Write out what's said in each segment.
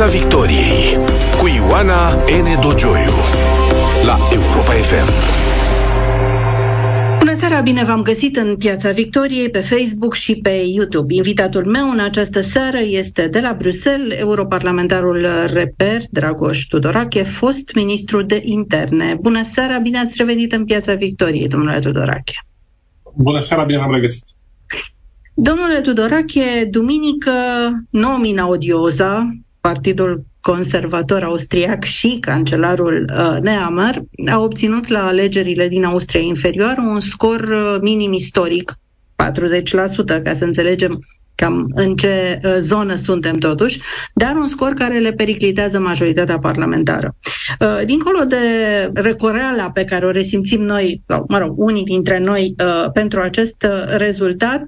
Piața Victoriei cu Ioana N. Dogioiu la Europa FM. Bună seara, bine v-am găsit în Piața Victoriei, pe Facebook și pe YouTube. Invitatul meu în această seară este de la Bruxelles, europarlamentarul Reper, Dragoș Tudorache, fost ministru de interne. Bună seara, bine ați revenit în Piața Victoriei, domnule Tudorache. Bună seara, bine v-am regăsit. Domnule Tudorache, duminică nomina odioza, Partidul Conservator Austriac și cancelarul uh, Nehammer a obținut la alegerile din Austria Inferioară un scor uh, minim istoric, 40%, ca să înțelegem cam în ce uh, zonă suntem totuși, dar un scor care le periclitează majoritatea parlamentară. Uh, dincolo de recoreala pe care o resimțim noi, sau, mă rog, unii dintre noi, uh, pentru acest rezultat,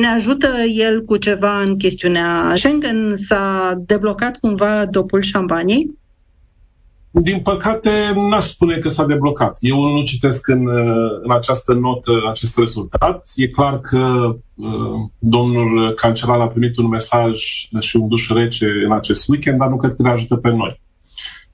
ne ajută el cu ceva în chestiunea Schengen? S-a deblocat cumva dopul șampaniei? Din păcate, n-aș spune că s-a deblocat. Eu nu citesc în, în această notă acest rezultat. E clar că uh, domnul cancelar a primit un mesaj și un duș rece în acest weekend, dar nu cred că ne ajută pe noi.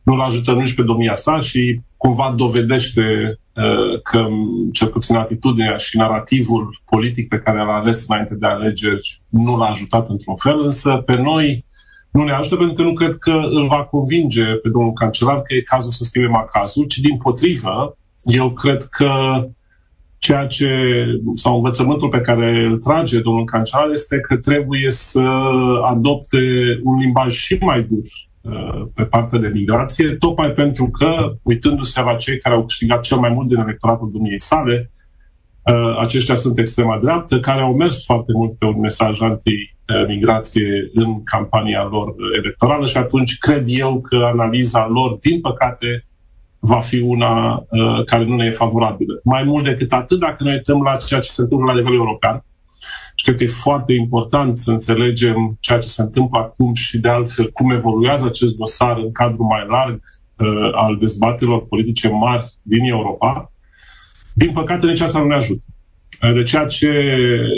Nu-l ajută nici pe domnia sa și cumva dovedește uh, că, cel puțin atitudinea și narativul politic pe care l-a ales înainte de alegeri nu l-a ajutat într-un fel, însă pe noi nu ne ajută pentru că nu cred că îl va convinge pe domnul cancelar că e cazul să schimbem acazul, ci din potrivă, eu cred că ceea ce, sau învățământul pe care îl trage domnul cancelar este că trebuie să adopte un limbaj și mai dur uh, pe partea de migrație, tocmai pentru că, uitându-se la cei care au câștigat cel mai mult din electoratul domniei sale, uh, aceștia sunt extrema dreaptă, care au mers foarte mult pe un mesaj anti migrație în campania lor electorală și atunci cred eu că analiza lor, din păcate, va fi una uh, care nu ne e favorabilă. Mai mult decât atât, dacă ne uităm la ceea ce se întâmplă la nivel european, și cred că e foarte important să înțelegem ceea ce se întâmplă acum și de altfel cum evoluează acest dosar în cadrul mai larg uh, al dezbaterilor politice mari din Europa, din păcate nici asta nu ne ajută. De ceea ce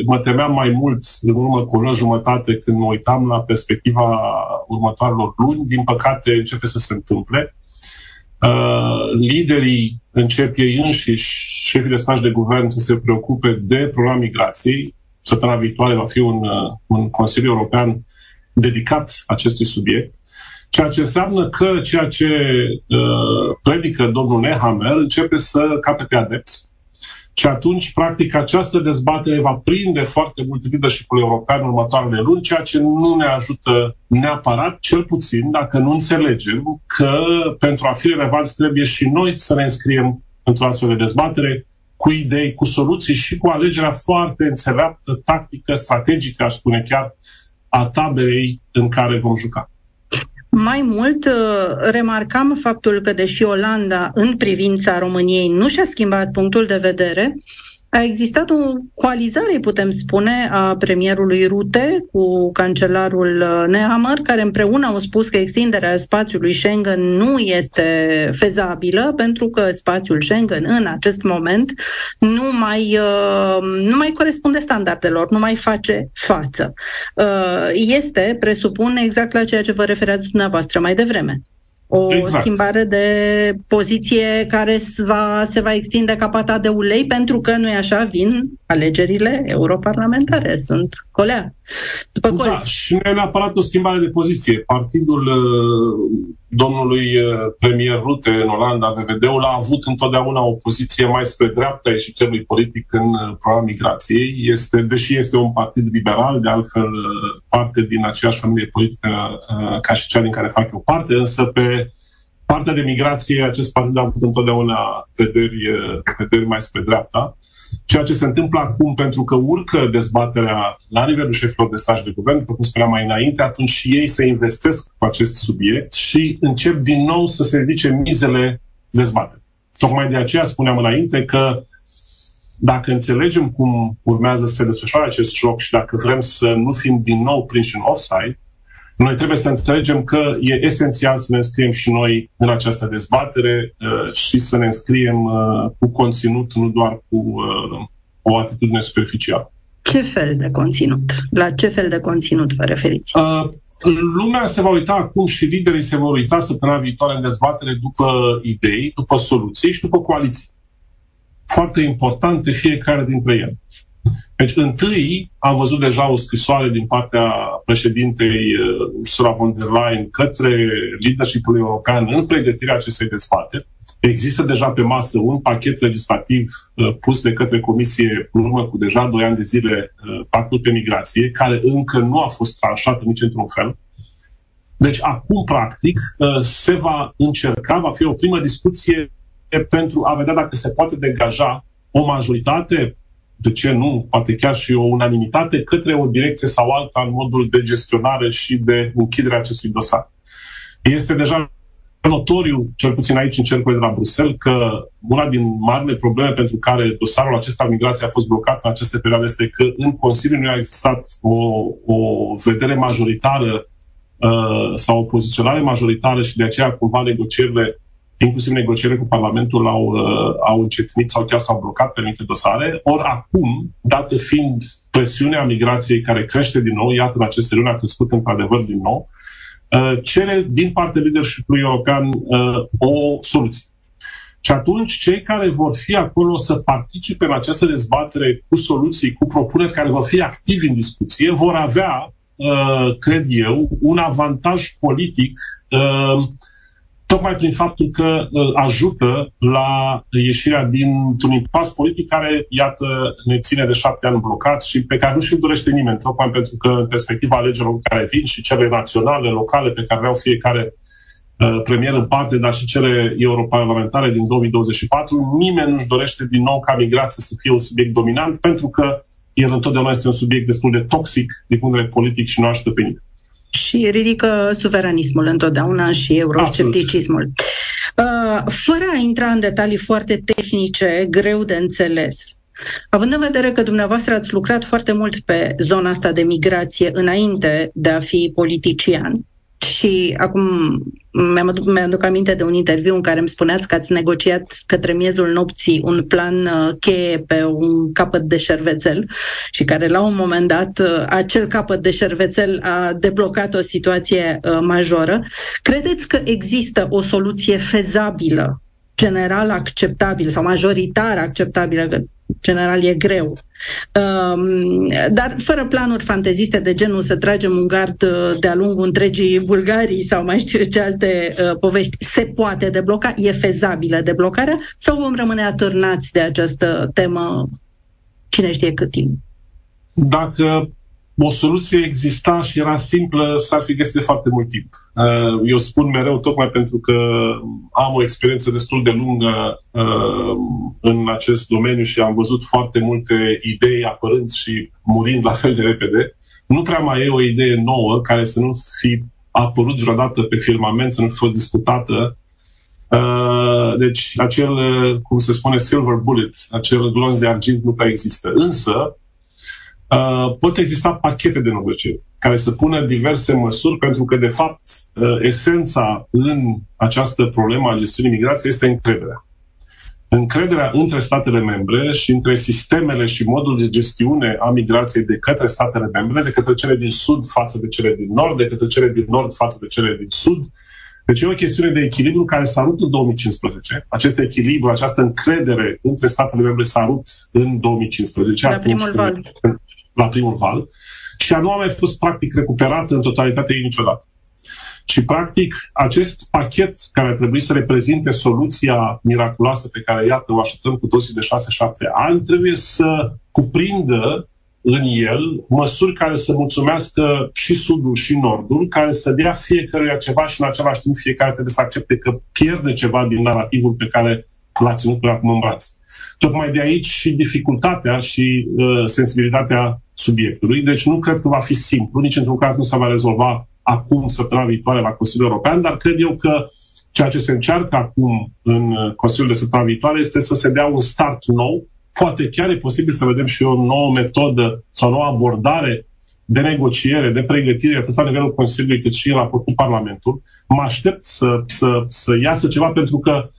mă temeam mai mult în urmă cu o jumătate când mă uitam la perspectiva următoarelor luni, din păcate începe să se întâmple. Uh, liderii încep ei înșiși, șefii de staj de guvern, să se preocupe de problema migrației. Săptămâna viitoare va fi un, uh, un Consiliu European dedicat acestui subiect. Ceea ce înseamnă că ceea ce uh, predică domnul Nehammer începe să capete adepți și atunci, practic, această dezbatere va prinde foarte mult leadership-ul european în următoarele luni, ceea ce nu ne ajută neapărat, cel puțin, dacă nu înțelegem că pentru a fi relevanți trebuie și noi să ne înscriem într-o astfel de dezbatere cu idei, cu soluții și cu alegerea foarte înțeleaptă, tactică, strategică, aș spune chiar, a tabelei în care vom juca. Mai mult, uh, remarcam faptul că, deși Olanda, în privința României, nu și-a schimbat punctul de vedere, a existat o coalizare, putem spune, a premierului Rute cu cancelarul uh, Nehammer, care împreună au spus că extinderea spațiului Schengen nu este fezabilă, pentru că spațiul Schengen în acest moment nu mai, uh, nu mai corespunde standardelor, nu mai face față. Uh, este, presupun, exact la ceea ce vă referați dumneavoastră mai devreme o exact. schimbare de poziție care va, se va extinde ca pata de ulei, pentru că, nu e așa, vin alegerile europarlamentare, sunt colea. După da, și nu e neapărat o schimbare de poziție. Partidul uh, domnului uh, premier Rute în Olanda, VVD-ul, a avut întotdeauna o poziție mai spre dreapta ieșitorului politic în uh, problema migrației. Este, deși este un partid liberal, de altfel parte din aceeași familie politică ca și cea din care fac eu parte, însă pe partea de migrație acest partid a avut întotdeauna vederi, vederi mai spre dreapta. Ceea ce se întâmplă acum, pentru că urcă dezbaterea la nivelul șefilor de staj de guvern, după cum spuneam mai înainte, atunci și ei se investesc cu acest subiect și încep din nou să se ridice mizele dezbaterii. Tocmai de aceea spuneam înainte că dacă înțelegem cum urmează să se desfășoare acest joc și dacă vrem să nu fim din nou prinși în offside, noi trebuie să înțelegem că e esențial să ne înscriem și noi în această dezbatere uh, și să ne înscriem uh, cu conținut, nu doar cu uh, o atitudine superficială. Ce fel de conținut? La ce fel de conținut vă referiți? Uh, lumea se va uita acum și liderii se vor uita săptămâna viitoare în dezbatere după idei, după soluții și după coaliții. Foarte importante fiecare dintre ele. Deci, întâi am văzut deja o scrisoare din partea președintei uh, Ursula von der Leyen către leadership european în pregătirea acestei dezbateri. Există deja pe masă un pachet legislativ uh, pus de către Comisie în urmă cu deja 2 ani de zile, uh, pactul pe migrație, care încă nu a fost tranșat nici într-un fel. Deci acum, practic, uh, se va încerca, va fi o primă discuție pentru a vedea dacă se poate degaja o majoritate, de ce nu, poate chiar și o unanimitate, către o direcție sau alta în modul de gestionare și de închidere a acestui dosar. Este deja notoriu, cel puțin aici în cercurile de la Bruxelles, că una din marile probleme pentru care dosarul acesta al migrației a fost blocat în aceste perioade este că în Consiliu nu a existat o, o vedere majoritară uh, sau o poziționare majoritară și de aceea cumva negocierile, inclusiv negocierile cu Parlamentul, au, uh, au încetinit sau chiar s-au blocat pe anumite dosare. Ori acum, dată fiind presiunea migrației care crește din nou, iată în aceste luni a crescut într-adevăr din nou, uh, Uh, cere din partea leadership-ului european uh, o soluție. Și atunci, cei care vor fi acolo să participe în această dezbatere cu soluții, cu propuneri care vor fi activi în discuție, vor avea, uh, cred eu, un avantaj politic tocmai prin faptul că uh, ajută la ieșirea dintr-un impas politic care, iată, ne ține de șapte ani blocat și pe care nu și-l dorește nimeni, tocmai pentru că în perspectiva alegerilor care vin și cele naționale, locale, pe care vreau fiecare uh, premier în parte, dar și cele europarlamentare din 2024, nimeni nu-și dorește din nou ca migrația să fie un subiect dominant, pentru că el întotdeauna este un subiect destul de toxic din punct de vedere politic și nu ajută pe nimeni și ridică suveranismul întotdeauna și euroscepticismul. Uh, fără a intra în detalii foarte tehnice, greu de înțeles, Având în vedere că dumneavoastră ați lucrat foarte mult pe zona asta de migrație înainte de a fi politician, și acum mi-am, mi-aduc aminte de un interviu în care îmi spuneați că ați negociat către miezul nopții un plan uh, cheie pe un capăt de șervețel și care la un moment dat uh, acel capăt de șervețel a deblocat o situație uh, majoră. Credeți că există o soluție fezabilă general acceptabilă sau majoritar acceptabilă, că general e greu, Um, dar fără planuri fanteziste de genul să tragem un gard uh, de-a lungul întregii Bulgarii sau mai știu ce alte uh, povești, se poate debloca? E fezabilă deblocarea? Sau vom rămâne atârnați de această temă cine știe cât timp? Dacă o soluție exista și era simplă, s-ar fi găsit de foarte mult timp. Uh, eu spun mereu, tocmai pentru că am o experiență destul de lungă uh, în acest domeniu și am văzut foarte multe idei apărând și murind la fel de repede, nu prea mai e o idee nouă care să nu fi apărut vreodată pe firmament, să nu fi fost discutată. Uh, deci, acel, cum se spune, silver bullet, acel glonț de argint nu prea există. Însă, Uh, pot exista pachete de negocieri care să pună diverse măsuri, pentru că, de fapt, uh, esența în această problemă a gestiunii migrației este încrederea. Încrederea între statele membre și între sistemele și modul de gestiune a migrației de către statele membre, de către cele din sud față de cele din nord, de către cele din nord față de cele din sud. Deci e o chestiune de echilibru care s-a rupt în 2015. Acest echilibru, această încredere între statele membre s-a rupt în 2015. La primul val la primul val și a nu a mai fost practic recuperată în totalitate ei niciodată. Și, practic, acest pachet care ar trebui să reprezinte soluția miraculoasă pe care, iată, o așteptăm cu toții de 6-7 ani, trebuie să cuprindă în el măsuri care să mulțumească și Sudul și Nordul, care să dea fiecăruia ceva și în același timp fiecare trebuie să accepte că pierde ceva din narativul pe care l-a ținut până acum în braț. Tocmai de aici și dificultatea și uh, sensibilitatea subiectului. Deci nu cred că va fi simplu, nici într-un caz nu se va rezolva acum, săptămâna viitoare la Consiliul European, dar cred eu că ceea ce se încearcă acum în uh, Consiliul de săptămâna viitoare este să se dea un start nou. Poate chiar e posibil să vedem și o nouă metodă sau o nouă abordare de negociere, de pregătire, atât la nivelul Consiliului cât și la cu Parlamentul. Mă aștept să, să, să iasă ceva pentru că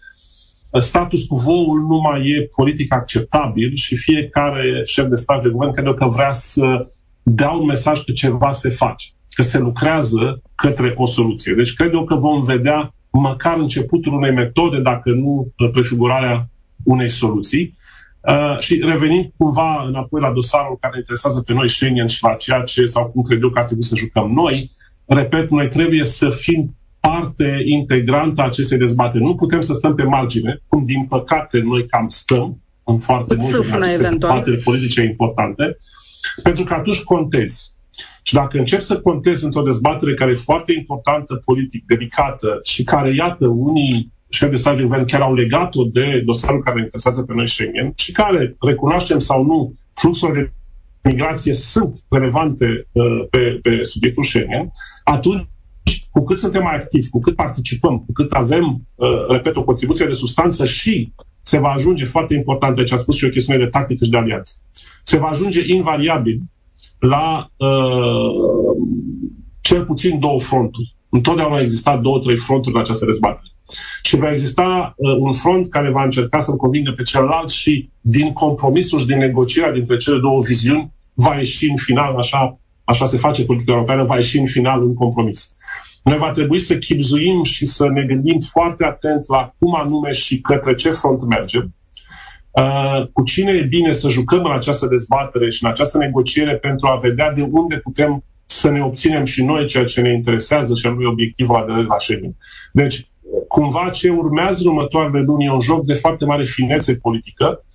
status quo-ul nu mai e politic acceptabil și fiecare șef de stat de guvern cred că vrea să dea un mesaj că ceva se face. că se lucrează către o soluție. Deci cred eu că vom vedea măcar începutul unei metode, dacă nu prefigurarea unei soluții. Uh, și revenind cumva înapoi la dosarul care interesează pe noi Schengen și la ceea ce, sau cum cred eu că ar trebui să jucăm noi, repet, noi trebuie să fim parte integrantă a acestei dezbateri. Nu putem să stăm pe margine, cum din păcate noi cam stăm în foarte multe dezbateri politice importante, pentru că atunci contezi. Și dacă încep să contezi într-o dezbatere care e foarte importantă politic, delicată și care, iată, unii șefi de stat de guvern chiar au legat-o de dosarul care interesează pe noi Schengen și care, recunoaștem sau nu, fluxurile de migrație sunt relevante uh, pe, pe subiectul Schengen, atunci cu cât suntem mai activi, cu cât participăm, cu cât avem, uh, repet, o contribuție de substanță și se va ajunge, foarte important, deci a spus și o chestiune de tactică și de alianță, se va ajunge invariabil la uh, cel puțin două fronturi. Întotdeauna au existat două, trei fronturi în această dezbatere. Și va exista uh, un front care va încerca să-l convingă pe celălalt și din compromisul și din negocierea dintre cele două viziuni va ieși în final, așa, așa se face politica europeană, va ieși în final un compromis. Noi va trebui să chipzuim și să ne gândim foarte atent la cum anume și către ce front mergem, uh, cu cine e bine să jucăm în această dezbatere și în această negociere pentru a vedea de unde putem să ne obținem și noi ceea ce ne interesează și anume obiectivul aderării la Schengen. Deci, cumva ce urmează în următoarele luni e un joc de foarte mare finețe politică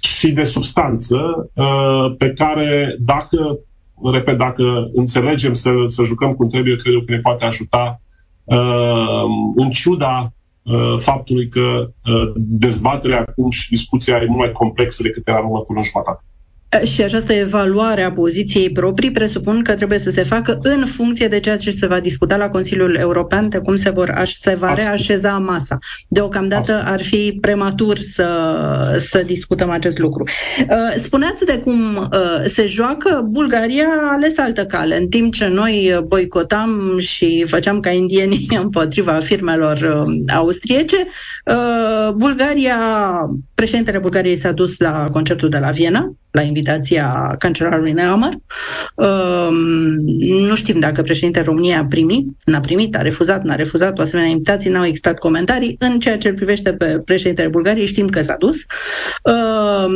și de substanță uh, pe care dacă, repet, dacă înțelegem să, să jucăm cum trebuie, cred eu că ne poate ajuta uh, în ciuda uh, faptului că dezbaterea acum și discuția e mult mai complexă decât era în urmă cu jumătate. Și această evaluare a poziției proprii presupun că trebuie să se facă în funcție de ceea ce se va discuta la Consiliul European, de cum se, vor, se va reașeza masa. Deocamdată Absolut. ar fi prematur să, să discutăm acest lucru. Uh, spuneați de cum uh, se joacă, Bulgaria a ales altă cale. În timp ce noi boicotam și făceam ca indienii împotriva firmelor uh, austriece, Bulgaria, președintele Bulgariei s-a dus la concertul de la Viena, la invitația cancelarului Nehammer. Uh, nu știm dacă președintele României a primit, n-a primit, a refuzat, n-a refuzat o asemenea invitații, n-au existat comentarii. În ceea ce îl privește pe președintele Bulgariei, știm că s-a dus. Uh,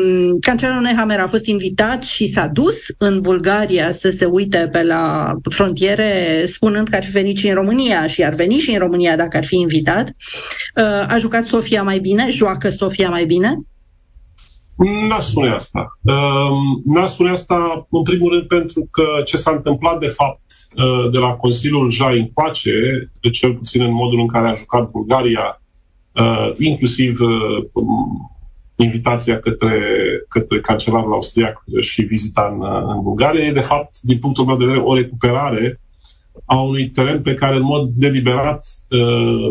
cancelarul Nehammer a fost invitat și s-a dus în Bulgaria să se uite pe la frontiere, spunând că ar fi venit și în România și ar veni și în România dacă ar fi invitat. Uh, a jucat Sofia mai bine, joacă Sofia mai bine, N-aș spune asta. Ehm, n-aș spune asta, în primul rând, pentru că ce s-a întâmplat, de fapt, eh, de la Consiliul Jai încoace, de cel puțin în modul în care a jucat Bulgaria, eh, inclusiv eh, invitația către, către cancelarul austriac și vizita în, în Bulgaria, e, de fapt, din punctul meu de vedere, o recuperare a unui teren pe care, în mod deliberat,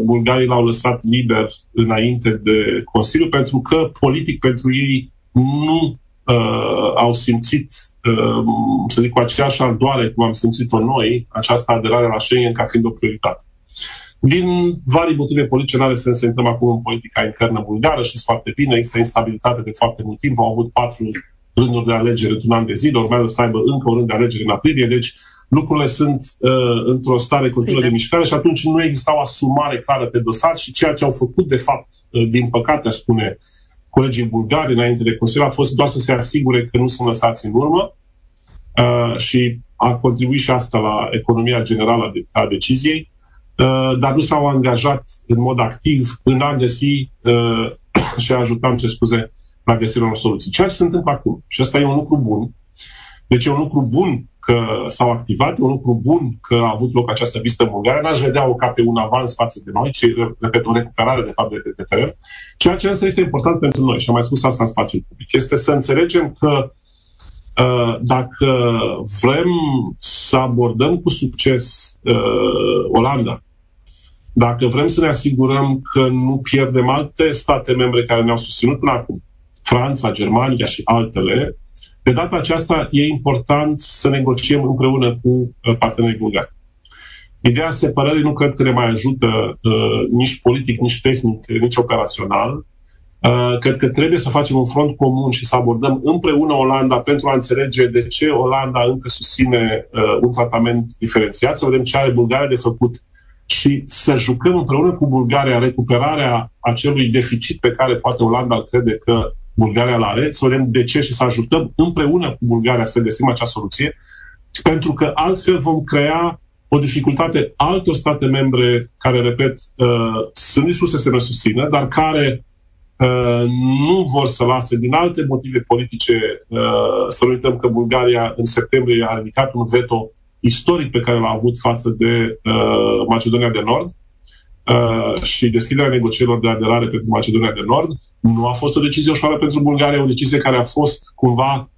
bulgarii l-au lăsat liber înainte de Consiliu, pentru că, politic, pentru ei nu uh, au simțit, uh, să zic, cu aceeași ardoare cum am simțit-o noi, această aderare la Schengen ca fiind o prioritate. Din vari motive politice, nu are sens să intrăm acum în politica internă bulgară, știți foarte bine, există instabilitate de foarte mult timp, au avut patru rânduri de alegeri într-un an de zile, urmează să aibă încă un rând de alegeri în aprilie, deci lucrurile sunt uh, într-o stare continuă de mișcare și atunci nu exista o asumare clară pe dosar și ceea ce au făcut, de fapt, uh, din păcate, aș spune, colegii bulgari înainte de Consiliu a fost doar să se asigure că nu sunt lăsați în urmă uh, și a contribuit și asta la economia generală de, a deciziei, uh, dar nu s-au angajat în mod activ în a găsi uh, și a ajuta, în ce scuze, la găsirea unor soluții. Ceea ce se întâmplă acum. Și asta e un lucru bun. Deci e un lucru bun că s-au activat, e un lucru bun că a avut loc această vizită în Bulgaria. N-aș vedea-o ca pe un avans față de noi, ci, repet, o recuperare, de fapt, de pe teren. Ceea ce însă este important pentru noi, și am mai spus asta în spațiul public, este să înțelegem că uh, dacă vrem să abordăm cu succes uh, Olanda, dacă vrem să ne asigurăm că nu pierdem alte state membre care ne-au susținut până acum, Franța, Germania și altele, de data aceasta e important să negociem împreună cu uh, partenerii bulgari. Ideea separării nu cred că ne mai ajută uh, nici politic, nici tehnic, nici operațional. Uh, cred că trebuie să facem un front comun și să abordăm împreună Olanda pentru a înțelege de ce Olanda încă susține uh, un tratament diferențiat, să vedem ce are Bulgaria de făcut și să jucăm împreună cu Bulgaria recuperarea acelui deficit pe care poate Olanda crede că Bulgaria îl areț, să vedem de ce și să ajutăm împreună cu Bulgaria să găsim acea soluție, pentru că altfel vom crea o dificultate altor state membre care, repet, uh, sunt dispuse să ne susțină, dar care uh, nu vor să lase din alte motive politice. Uh, să nu uităm că Bulgaria în septembrie a ridicat un veto istoric pe care l-a avut față de uh, Macedonia de Nord uh, și deschiderea negocierilor de aderare pentru Macedonia de Nord. Nu a fost o decizie ușoară pentru Bulgaria, o decizie care a fost cumva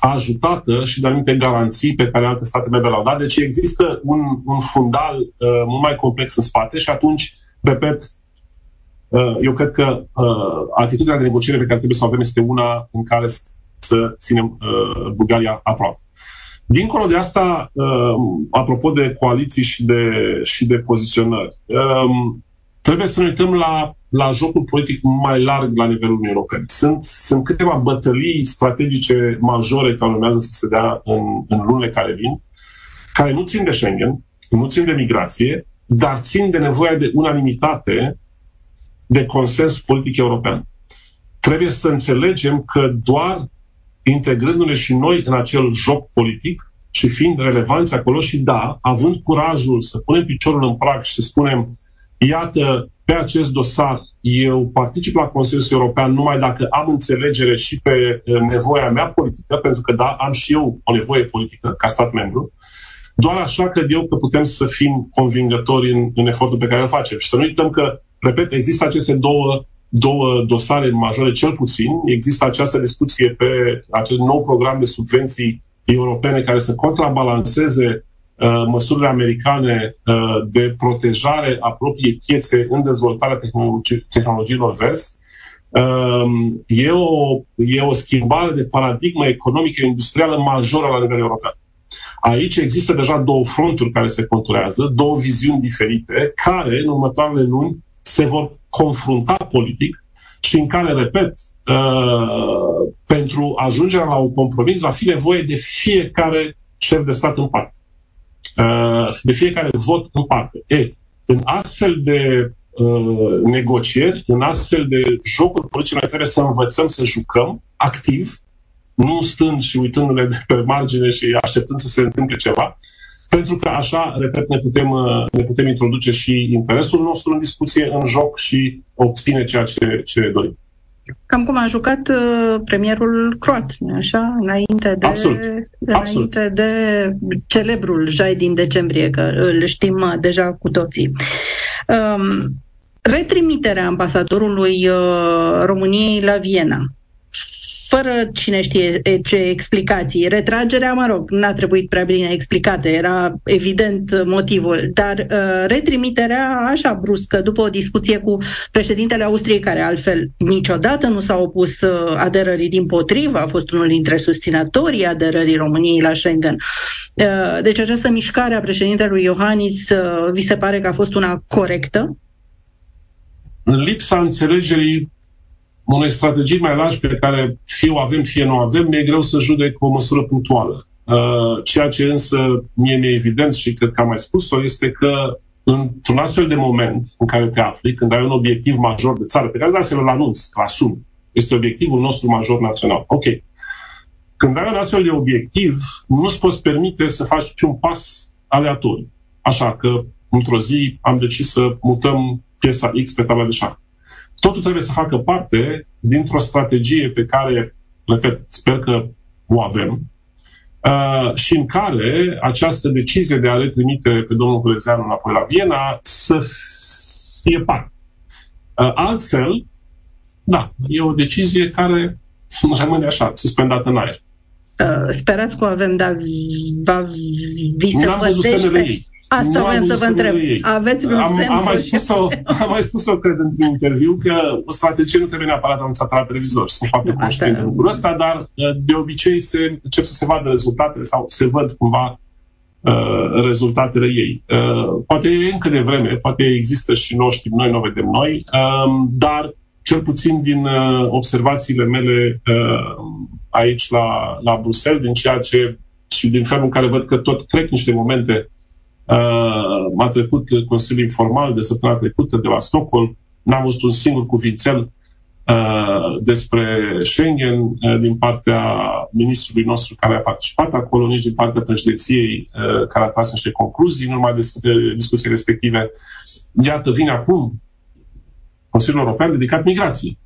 ajutată și de anumite garanții pe care alte state membre le-au dat. Deci există un, un fundal uh, mult mai complex în spate și atunci, repet, uh, eu cred că uh, atitudinea de negociere pe care trebuie să o avem este una în care să ținem uh, Bulgaria aproape. Dincolo de asta, uh, apropo de coaliții și de, și de poziționări, uh, trebuie să ne uităm la, la jocul politic mai larg la nivelul Uniunii Europene. Sunt, sunt câteva bătălii strategice majore care urmează să se dea în, în lunile care vin, care nu țin de Schengen, nu țin de migrație, dar țin de nevoia de unanimitate, de consens politic european. Trebuie să înțelegem că doar integrându-ne și noi în acel joc politic și fiind relevanți acolo și da, având curajul să punem piciorul în prag și să spunem iată, pe acest dosar eu particip la Consiliul European numai dacă am înțelegere și pe eh, nevoia mea politică, pentru că da, am și eu o nevoie politică ca stat membru, doar așa cred eu că putem să fim convingători în, în efortul pe care îl facem. Și să nu uităm că, repet, există aceste două, două dosare majore, cel puțin. Există această discuție pe acest nou program de subvenții europene care să contrabalanceze Uh, măsurile americane uh, de protejare a propriei piețe în dezvoltarea tehnologi- tehnologiilor verzi, um, e o, e o schimbare de paradigmă economică industrială majoră la nivel european. Aici există deja două fronturi care se conturează, două viziuni diferite, care în următoarele luni se vor confrunta politic și în care, repet, uh, pentru ajungerea la un compromis va fi nevoie de fiecare șef de stat în parte. Uh, de fiecare vot în parte. E, în astfel de uh, negocieri, în astfel de jocuri politice, noi trebuie să învățăm să jucăm activ, nu stând și uitându-ne de pe margine și așteptând să se întâmple ceva, pentru că așa, repet, ne putem, uh, ne putem introduce și interesul nostru în discuție, în joc și obține ceea ce, ce dorim. Cam cum a jucat uh, premierul croat, nu așa? Înainte de, Absolut. înainte Absolut. de celebrul jai din decembrie, că îl știm uh, deja cu toții. Um, retrimiterea ambasadorului uh, României la Viena fără cine știe ce explicații. Retragerea, mă rog, n-a trebuit prea bine explicată, era evident motivul, dar uh, retrimiterea așa bruscă, după o discuție cu președintele Austriei, care altfel niciodată nu s-a opus uh, aderării din potrivă, a fost unul dintre susținătorii aderării României la Schengen. Uh, deci această mișcare a președintelui Iohannis uh, vi se pare că a fost una corectă? În lipsa înțelegerii unei strategii mai largi pe care fie o avem, fie nu o avem, mi-e greu să judec o măsură punctuală. Uh, ceea ce însă mie mi-e evident și cred că am mai spus-o este că într-un astfel de moment în care te afli, când ai un obiectiv major de țară, pe care de altfel îl anunț, îl asum, este obiectivul nostru major național. Ok. Când ai un astfel de obiectiv, nu-ți poți permite să faci un pas aleatoriu. Așa că, într-o zi, am decis să mutăm piesa X pe tabla de șah. Totul trebuie să facă parte dintr-o strategie pe care, repet, sper că o avem, uh, și în care această decizie de a le trimite pe domnul Culezeanu înapoi la Viena să fie parte. Uh, altfel, da, e o decizie care rămâne așa, suspendată în aer. Uh, sperați că o avem, dar va vi se N-am văzut semnele ei. Asta Nu am vreau să văzut vă întreb. semnele ei. Aveți vreun am, semn? am, mai spus-o, am mai spus-o, cred, într-un interviu, că o strategie nu trebuie neapărat anunțată la televizor. Sunt foarte Asta- conștient de lucrul ăsta, dar uh, de obicei se încep să se vadă rezultatele sau se văd cumva uh, rezultatele ei. Uh, poate e încă de vreme, poate există și nu o știm noi, nu o vedem noi, um, dar cel puțin din uh, observațiile mele uh, aici la, la Bruxelles, din ceea ce și din felul în care văd că tot trec niște momente. Uh, m-a trecut Consiliul Informal de săptămâna trecută de la Stockholm, n-am văzut un singur cuvințel uh, despre Schengen uh, din partea ministrului nostru care a participat acolo, nici din partea președinției uh, care a tras niște concluzii în urma discuției respective. Iată, vine acum Consiliul European dedicat migrației.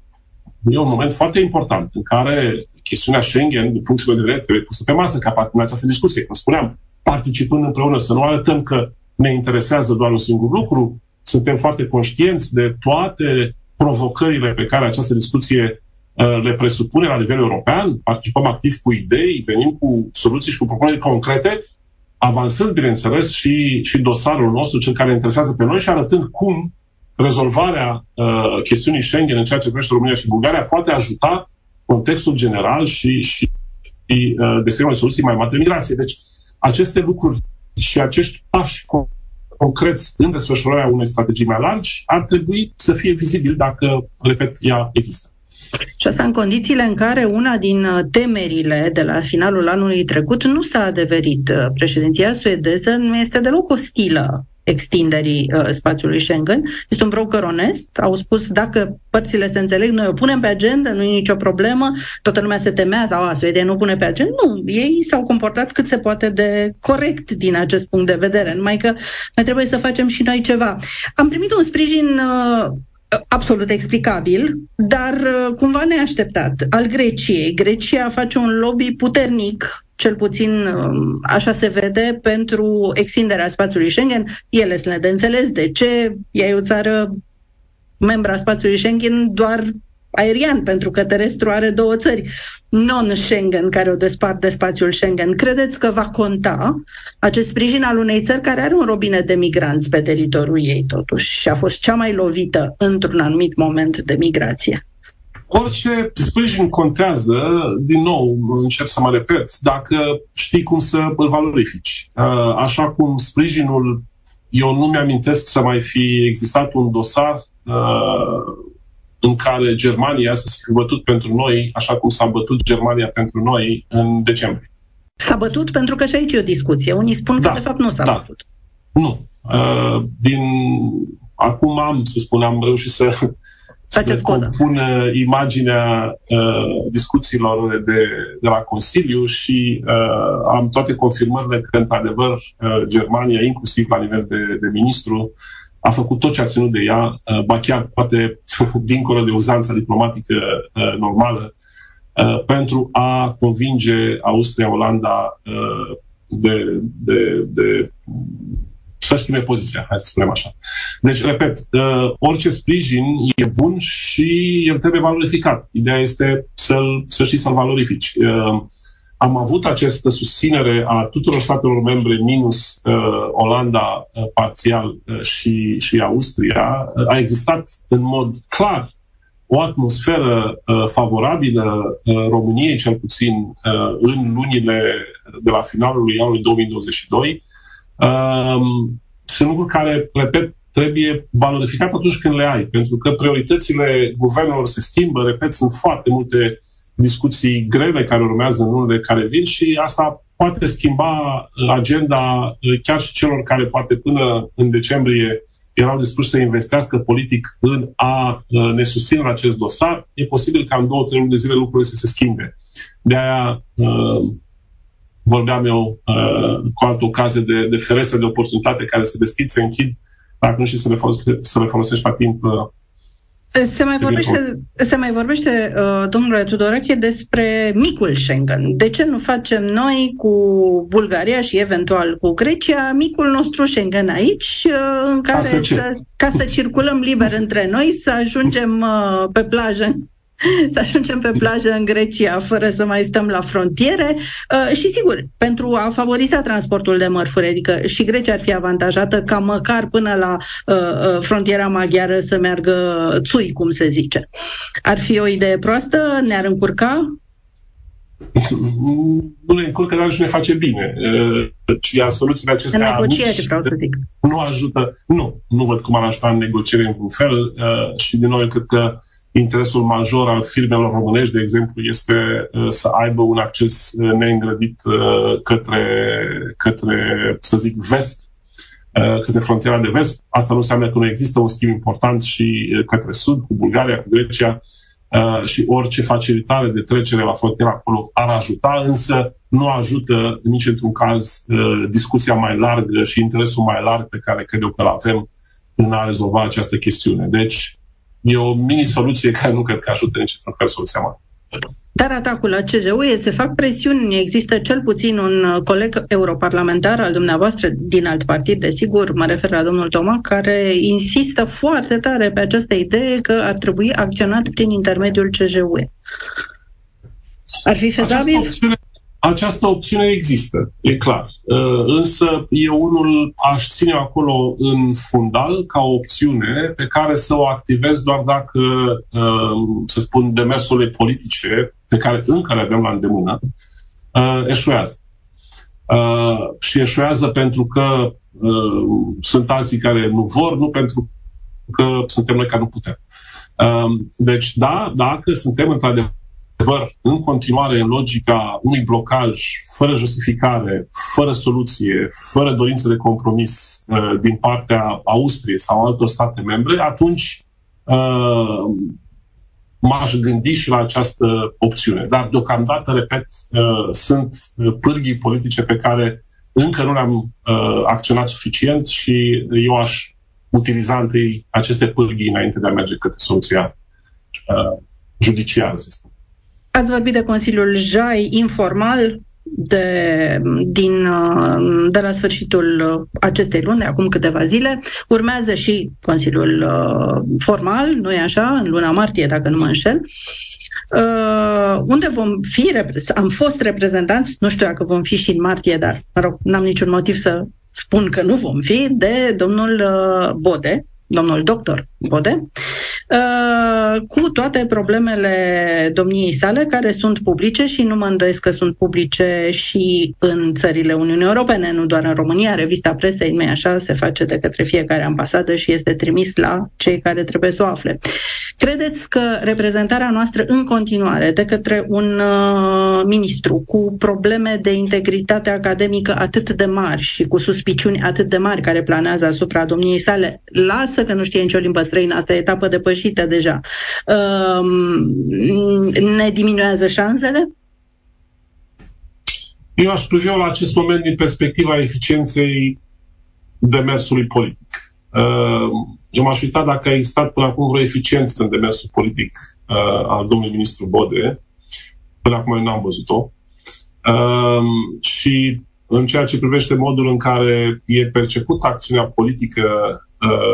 E un moment foarte important în care chestiunea Schengen, din punctul meu de vedere, trebuie pusă pe masă ca parte în această discuție. Cum spuneam, participând împreună, să nu arătăm că ne interesează doar un singur lucru, suntem foarte conștienți de toate provocările pe care această discuție uh, le presupune la nivel european, participăm activ cu idei, venim cu soluții și cu propuneri concrete, avansând, bineînțeles, și, și dosarul nostru, cel care interesează pe noi și arătând cum rezolvarea uh, chestiunii Schengen în ceea ce privește România și Bulgaria poate ajuta contextul general și, și, și uh, găsirea soluții mai mari de migrație. Deci, aceste lucruri și acești pași concreți în desfășurarea unei strategii mai largi ar trebui să fie vizibil dacă, repet, ea există. Și asta în condițiile în care una din uh, temerile de la finalul anului trecut nu s-a adeverit. Uh, președinția suedeză nu este deloc ostilă extinderii uh, spațiului Schengen. Este un broker onest. Au spus dacă părțile se înțeleg, noi o punem pe agenda, nu e nicio problemă. Toată lumea se temea sau a, Suedia nu pune pe agenda. Nu, ei s-au comportat cât se poate de corect din acest punct de vedere. Numai că mai trebuie să facem și noi ceva. Am primit un sprijin uh, absolut explicabil, dar uh, cumva neașteptat, al Greciei. Grecia face un lobby puternic cel puțin um, așa se vede, pentru extinderea spațiului Schengen. Ele sunt de înțeles de ce ea e o țară membra spațiului Schengen doar aerian, pentru că terestru are două țări non-Schengen care o despart de spațiul Schengen. Credeți că va conta acest sprijin al unei țări care are un robinet de migranți pe teritoriul ei totuși și a fost cea mai lovită într-un anumit moment de migrație? Orice sprijin contează, din nou, încerc să mă repet, dacă știi cum să îl valorifici. Uh, așa cum sprijinul, eu nu mi-amintesc să mai fi existat un dosar uh, în care Germania să se fi bătut pentru noi, așa cum s-a bătut Germania pentru noi în decembrie. S-a bătut pentru că și aici e o discuție. Unii spun da, că de fapt nu s-a da. bătut. Nu. Uh, din acum am, să spun, am reușit să să compună imaginea uh, discuțiilor de, de la Consiliu și uh, am toate confirmările că, într-adevăr, uh, Germania, inclusiv la nivel de, de ministru, a făcut tot ce a ținut de ea, uh, ba chiar poate dincolo de uzanța diplomatică uh, normală, uh, pentru a convinge Austria, Olanda uh, de, de, de să schimbe poziția, hai să spunem așa. Deci, repet, uh, orice sprijin e bun și el trebuie valorificat. Ideea este să-l, să știi să-l valorifici. Uh, am avut această susținere a tuturor statelor membre, minus uh, Olanda uh, parțial uh, și, și Austria. Uh, a existat în mod clar o atmosferă uh, favorabilă uh, României, cel puțin uh, în lunile de la finalul anului 2022. Um, sunt lucruri care, repet, trebuie valorificat atunci când le ai, pentru că prioritățile guvernelor se schimbă, repet, sunt foarte multe discuții grele care urmează în lunile care vin și asta poate schimba agenda chiar și celor care poate până în decembrie erau dispuși să investească politic în a ne susține în acest dosar, e posibil ca în două, trei luni de zile lucrurile să se schimbe. De aia vorbeam eu uh, cu altă ocazie de, de ferestre de oportunitate care se deschid, se închid, dacă nu știi să le, folosești, să le folosești la timp uh, se mai vorbește, se mai vorbește uh, domnule Tudorache, despre micul Schengen. De ce nu facem noi cu Bulgaria și eventual cu Grecia micul nostru Schengen aici, uh, în care ca să, să, ca să circulăm liber între noi, să ajungem uh, pe plajă să ajungem pe plajă în Grecia fără să mai stăm la frontiere uh, și sigur, pentru a favoriza transportul de mărfuri, adică și Grecia ar fi avantajată ca măcar până la uh, uh, frontiera maghiară să meargă țui, cum se zice. Ar fi o idee proastă? Ne-ar încurca? nu ne încurcă, dar și ne face bine. Iar soluțiile acestea în negocieri, vreau să zic. nu ajută. Nu, nu văd cum ar ajuta în negocieri în vreun fel și din nou cred că interesul major al firmelor românești, de exemplu, este să aibă un acces neîngrădit către, către, să zic, vest, către frontiera de vest. Asta nu înseamnă că nu există un schimb important și către sud, cu Bulgaria, cu Grecia, Uh, și orice facilitare de trecere la frontiera acolo ar ajuta, însă nu ajută nici într-un caz uh, discuția mai largă și interesul mai larg pe care cred eu că îl avem în a rezolva această chestiune. Deci e o mini-soluție care nu cred că ajută nici într-un caz soluția mai. Dar atacul la CGUE se fac presiuni. Există cel puțin un uh, coleg europarlamentar al dumneavoastră din alt partid, desigur, mă refer la domnul Toma, care insistă foarte tare pe această idee că ar trebui acționat prin intermediul CGUE. Ar fi fezabil? Această opțiune, această opțiune există, e clar. Uh, însă eu unul aș ține acolo în fundal ca o opțiune pe care să o activez doar dacă, uh, să spun, demersurile politice pe care încă le avem la îndemână uh, eșuează. Și eșuează pentru că sunt alții care nu vor, nu pentru că suntem noi care nu putem. Deci, da, dacă suntem într-adevăr adevăr, în continuare, în logica unui blocaj fără justificare, fără soluție, fără dorință de compromis uh, din partea Austriei sau altor state membre, atunci uh, m-aș gândi și la această opțiune. Dar, deocamdată, repet, uh, sunt pârghii politice pe care încă nu le-am uh, acționat suficient și eu aș utiliza întâi aceste pârghii înainte de a merge către soluția uh, judiciară, să spun. Ați vorbit de Consiliul JAI informal de, din, de la sfârșitul acestei luni, de acum câteva zile. Urmează și Consiliul uh, formal, nu e așa, în luna martie, dacă nu mă înșel, uh, unde vom fi, am fost reprezentanți, nu știu dacă vom fi și în martie, dar, mă rog, n-am niciun motiv să spun că nu vom fi, de domnul uh, Bode, domnul doctor Bode, uh, cu toate problemele domniei sale, care sunt publice și nu mă îndoiesc că sunt publice și în țările Uniunii Europene, nu doar în România. Revista presei, nu așa, se face de către fiecare ambasadă și este trimis la cei care trebuie să o afle. Credeți că reprezentarea noastră în continuare de către un uh, ministru cu probleme de integritate academică atât de mari și cu suspiciuni atât de mari care planează asupra domniei sale, lasă că nu știe nicio limbă străină, asta e etapă depășită deja, uh, ne diminuează șansele? Eu aș privi la acest moment din perspectiva eficienței demersului politic. Uh, eu m-aș uita dacă a existat până acum vreo eficiență în demersul politic uh, al domnului ministru Bode. Până acum eu n-am văzut-o. Uh, și în ceea ce privește modul în care e percepută acțiunea politică uh,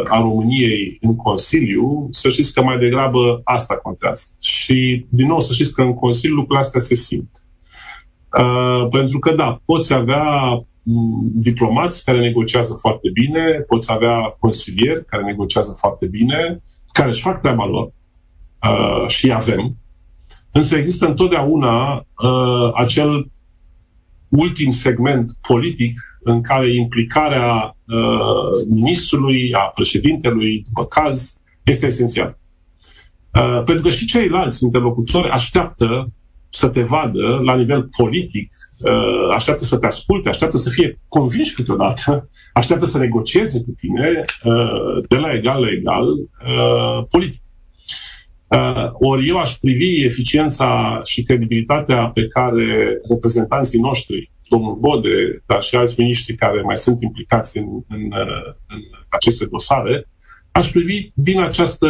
a României în Consiliu, să știți că mai degrabă asta contează. Și, din nou, să știți că în Consiliu lucrurile astea se simt. Uh, pentru că, da, poți avea diplomați care negociază foarte bine, poți avea consilieri care negociază foarte bine, care își fac treaba lor uh, și avem. Însă există întotdeauna uh, acel ultim segment politic în care implicarea uh, ministrului, a președintelui, după caz, este esențial. Uh, pentru că și ceilalți interlocutori așteaptă să te vadă la nivel politic, uh, așteaptă să te asculte, așteaptă să fie convinși câteodată, așteaptă să negocieze cu tine uh, de la egal la egal uh, politic. Ori eu aș privi eficiența și credibilitatea pe care reprezentanții noștri, domnul Bode, dar și alți miniștri care mai sunt implicați în, în, în aceste dosare, aș privi din această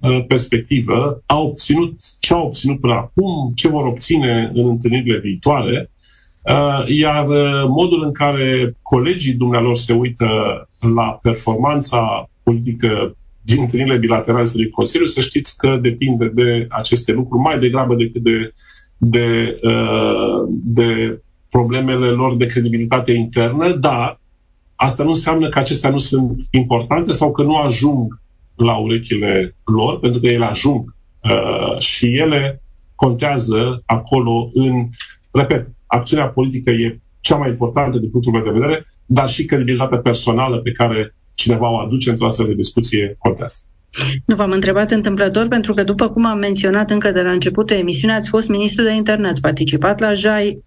uh, perspectivă, a obținut ce au obținut până acum, ce vor obține în întâlnirile viitoare, uh, iar uh, modul în care colegii dumnealor se uită la performanța politică din întâlnirile bilaterale din Consiliu, să știți că depinde de aceste lucruri mai degrabă decât de, de, de problemele lor de credibilitate internă, dar Asta nu înseamnă că acestea nu sunt importante sau că nu ajung la urechile lor, pentru că ele ajung uh, și ele contează acolo în, repet, acțiunea politică e cea mai importantă din punctul meu de vedere, dar și credibilitatea personală pe care cineva o aduce într-o astfel de discuție contează. Nu v-am întrebat întâmplător pentru că, după cum am menționat încă de la începutul emisiunii, ați fost ministru de interne, ați participat la JAI,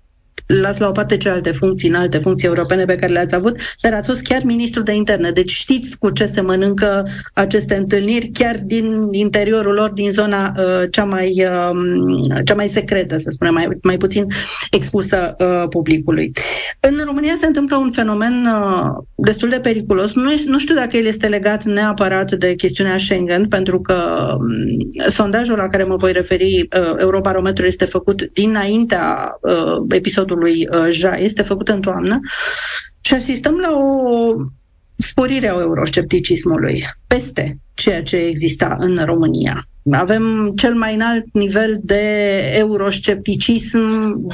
las la o parte celelalte funcții, în alte funcții europene pe care le-ați avut, dar ați fost chiar ministru de interne. Deci știți cu ce se mănâncă aceste întâlniri, chiar din interiorul lor, din zona uh, cea, mai, uh, cea mai secretă, să spunem, mai, mai puțin expusă uh, publicului. În România se întâmplă un fenomen uh, destul de periculos. Nu, nu știu dacă el este legat neapărat de chestiunea Schengen, pentru că um, sondajul la care mă voi referi, uh, Eurobarometru, este făcut dinaintea uh, episodului lui uh, Ja este făcută în toamnă și asistăm la o sporire a euroscepticismului peste ceea ce exista în România. Avem cel mai înalt nivel de euroscepticism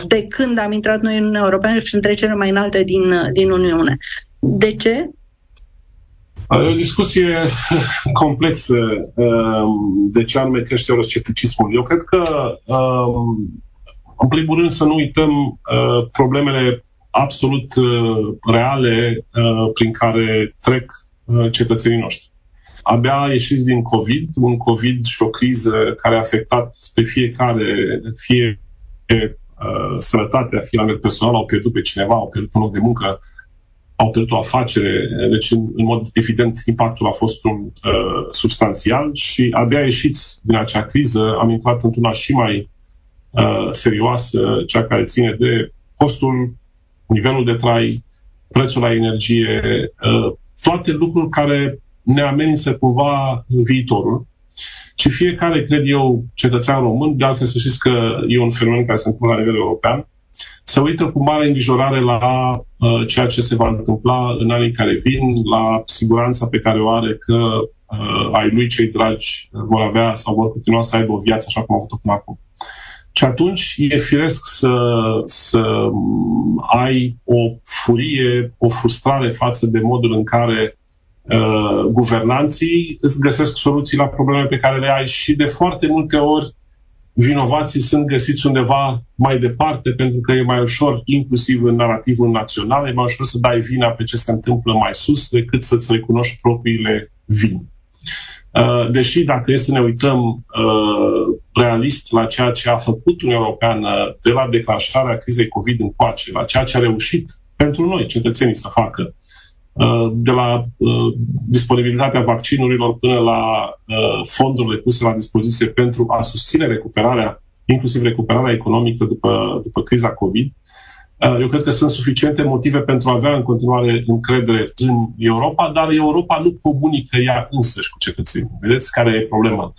de când am intrat noi în Uniunea Europeană și între cele mai înalte din, din Uniune. De ce? E o discuție complexă um, de ce anume crește euroscepticismul. Eu cred că um, în primul rând să nu uităm uh, problemele absolut uh, reale uh, prin care trec uh, cetățenii noștri. Abia ieșiți din COVID, un COVID și o criză care a afectat pe fiecare, fie uh, sănătatea, fie la nivel personal, au pierdut pe cineva, au pierdut un loc de muncă, au pierdut o afacere, deci în, în mod evident impactul a fost un uh, substanțial și abia ieșiți din acea criză am intrat într-una și mai uh, serioasă, cea care ține de costul, nivelul de trai, prețul la energie, uh, toate lucruri care ne amenință cumva viitorul. Și fiecare, cred eu, cetățean român, de altfel să știți că e un fenomen care se întâmplă la nivel european, să uită cu mare îngrijorare la uh, ceea ce se va întâmpla în anii care vin, la siguranța pe care o are că uh, ai lui cei dragi vor avea sau vor continua să aibă o viață așa cum au avut-o până acum. Și atunci e firesc să, să ai o furie, o frustrare față de modul în care uh, guvernanții îți găsesc soluții la probleme pe care le ai și de foarte multe ori vinovații sunt găsiți undeva mai departe pentru că e mai ușor, inclusiv în narativul național, e mai ușor să dai vina pe ce se întâmplă mai sus decât să-ți recunoști propriile vini. Uh, deși dacă e să ne uităm uh, realist la ceea ce a făcut Uniunea Europeană de la declanșarea crizei COVID încoace, la ceea ce a reușit pentru noi, cetățenii, să facă, uh, de la disponibilitatea vaccinurilor până la fondurile puse la dispoziție pentru a susține recuperarea, inclusiv recuperarea economică după, după criza COVID, Uh, eu cred că sunt suficiente motive pentru a avea în continuare încredere în Europa, dar Europa nu comunică ea însăși cu cetățenii. Vedeți care e problema?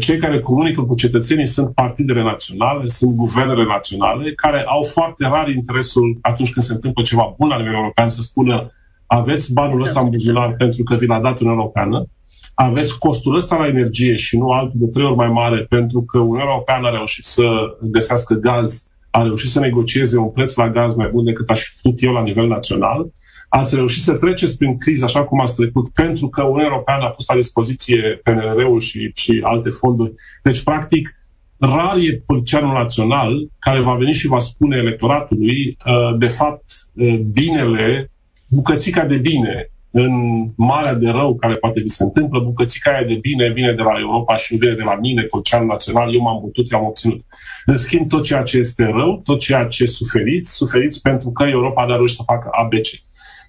Cei care comunică cu cetățenii sunt partidele naționale, sunt guvernele naționale, care au foarte rar interesul atunci când se întâmplă ceva bun la nivel european să spună aveți banul ăsta în buzunar pentru că vi l-a dat Uniunea Europeană, aveți costul ăsta la energie și nu altul de trei ori mai mare pentru că Uniunea Europeană a reușit să găsească gaz a reușit să negocieze un preț la gaz mai bun decât aș fi putut eu la nivel național, ați reușit să treceți prin criză așa cum ați trecut, pentru că Uniunea Europeană a pus la dispoziție PNR-ul și, și alte fonduri. Deci, practic, rar e politicianul național care va veni și va spune electoratului, uh, de fapt, uh, binele, bucățica de bine în marea de rău care poate vi se întâmplă, bucățica aia de bine vine de la Europa și vine de la mine, Colcean Național, eu m-am bătut, i-am obținut. În schimb, tot ceea ce este rău, tot ceea ce suferiți, suferiți pentru că Europa a reușit să facă ABC.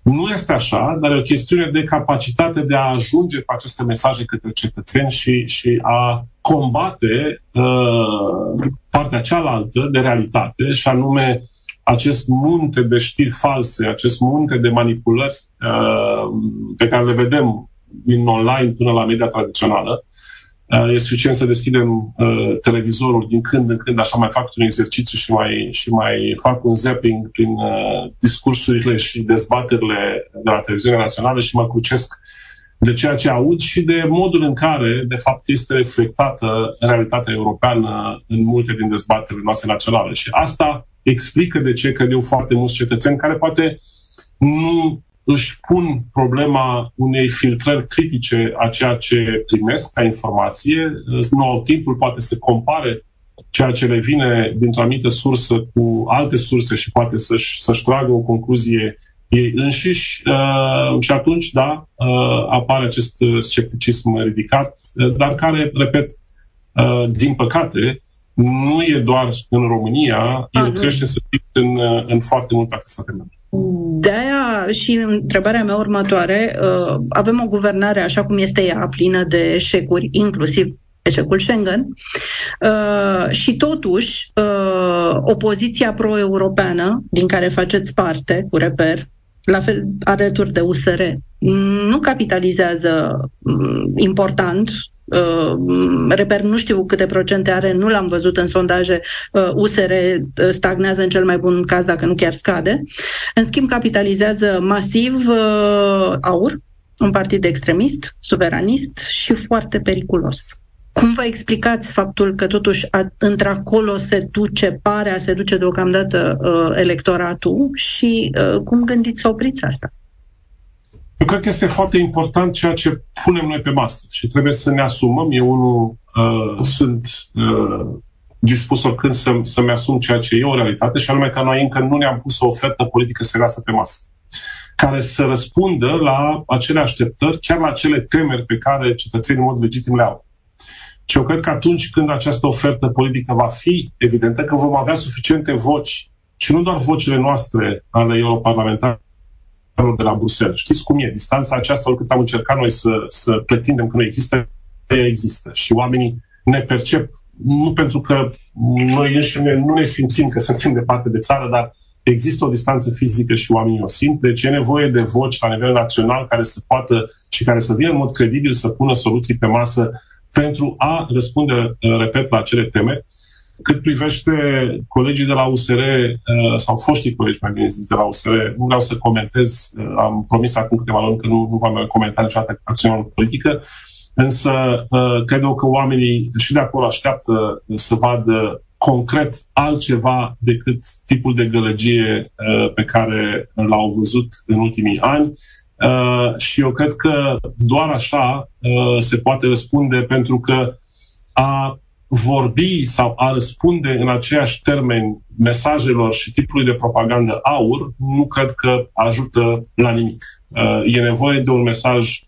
Nu este așa, dar e o chestiune de capacitate de a ajunge cu aceste mesaje către cetățeni și, și a combate uh, partea cealaltă de realitate, și anume acest munte de știri false, acest munte de manipulări uh, pe care le vedem din online până la media tradițională. Uh, e suficient să deschidem uh, televizorul din când în când, așa mai fac un exercițiu și mai, și mai fac un zapping prin uh, discursurile și dezbaterile de la televiziunea națională și mă crucesc de ceea ce aud și de modul în care, de fapt, este reflectată realitatea europeană în multe din dezbaterile noastre naționale. Și asta explică de ce cred eu foarte mulți cetățeni care poate nu își pun problema unei filtrări critice a ceea ce primesc ca informație, nu au timpul poate să compare ceea ce le vine dintr-o anumită sursă cu alte surse și poate să-și, să-și tragă o concluzie ei înșiși. Uh, și atunci, da, uh, apare acest scepticism ridicat, uh, dar care, repet, uh, din păcate, nu e doar în România, el crește să fie în, în foarte multe alte state membre. De-aia și întrebarea mea următoare, uh, avem o guvernare așa cum este ea, plină de eșecuri, inclusiv eșecul Schengen, uh, și totuși uh, opoziția pro-europeană, din care faceți parte, cu reper, la fel alături de USR, nu capitalizează mm, important Uh, reper, nu știu câte procente are, nu l-am văzut în sondaje, uh, USR uh, stagnează în cel mai bun caz, dacă nu chiar scade. În schimb, capitalizează masiv uh, AUR, un partid extremist, suveranist și foarte periculos. Cum vă explicați faptul că totuși într-acolo se duce, pare a se duce deocamdată uh, electoratul și uh, cum gândiți să opriți asta? Eu cred că este foarte important ceea ce punem noi pe masă și trebuie să ne asumăm. Eu unul uh, sunt uh, dispus oricând să, să-mi asum ceea ce e o realitate și anume că noi încă nu ne-am pus o ofertă politică serioasă pe masă care să răspundă la acele așteptări, chiar la acele temeri pe care cetățenii în mod legitim le au. Și eu cred că atunci când această ofertă politică va fi evidentă, că vom avea suficiente voci și nu doar vocile noastre ale europarlamentarilor, de la Bruxelles. Știți cum e? Distanța aceasta, oricât am încercat noi să, să pretindem că nu există, ea există. Și oamenii ne percep, nu pentru că noi înșine nu ne simțim că suntem departe de țară, dar există o distanță fizică și oamenii o simt, deci e nevoie de voci la nivel național care să poată și care să vină în mod credibil să pună soluții pe masă pentru a răspunde, repet, la acele teme cât privește colegii de la USR, uh, sau foștii colegi, mai bine zis, de la USR, nu vreau să comentez, uh, am promis acum câteva luni că nu, nu vom comenta niciodată acțiunea politică, însă uh, cred eu că oamenii și de acolo așteaptă să vadă concret altceva decât tipul de gălăgie pe care l-au văzut în ultimii ani. Și eu cred că doar așa se poate răspunde pentru că a vorbi sau a răspunde în aceiași termeni mesajelor și tipului de propagandă aur, nu cred că ajută la nimic. Uh, e nevoie de un mesaj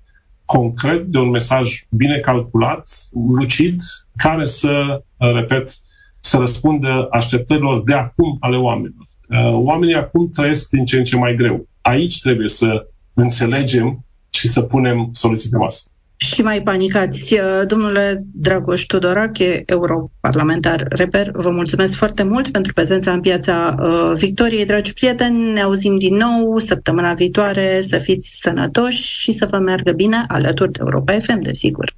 concret, de un mesaj bine calculat, lucid, care să, uh, repet, să răspundă așteptărilor de acum ale oamenilor. Uh, oamenii acum trăiesc din ce în ce mai greu. Aici trebuie să înțelegem și să punem soluții pe masă și mai panicați. Uh, domnule Dragoș Tudorache, europarlamentar reper, vă mulțumesc foarte mult pentru prezența în piața uh, Victoriei. Dragi prieteni, ne auzim din nou săptămâna viitoare. Să fiți sănătoși și să vă meargă bine alături de Europa FM, desigur.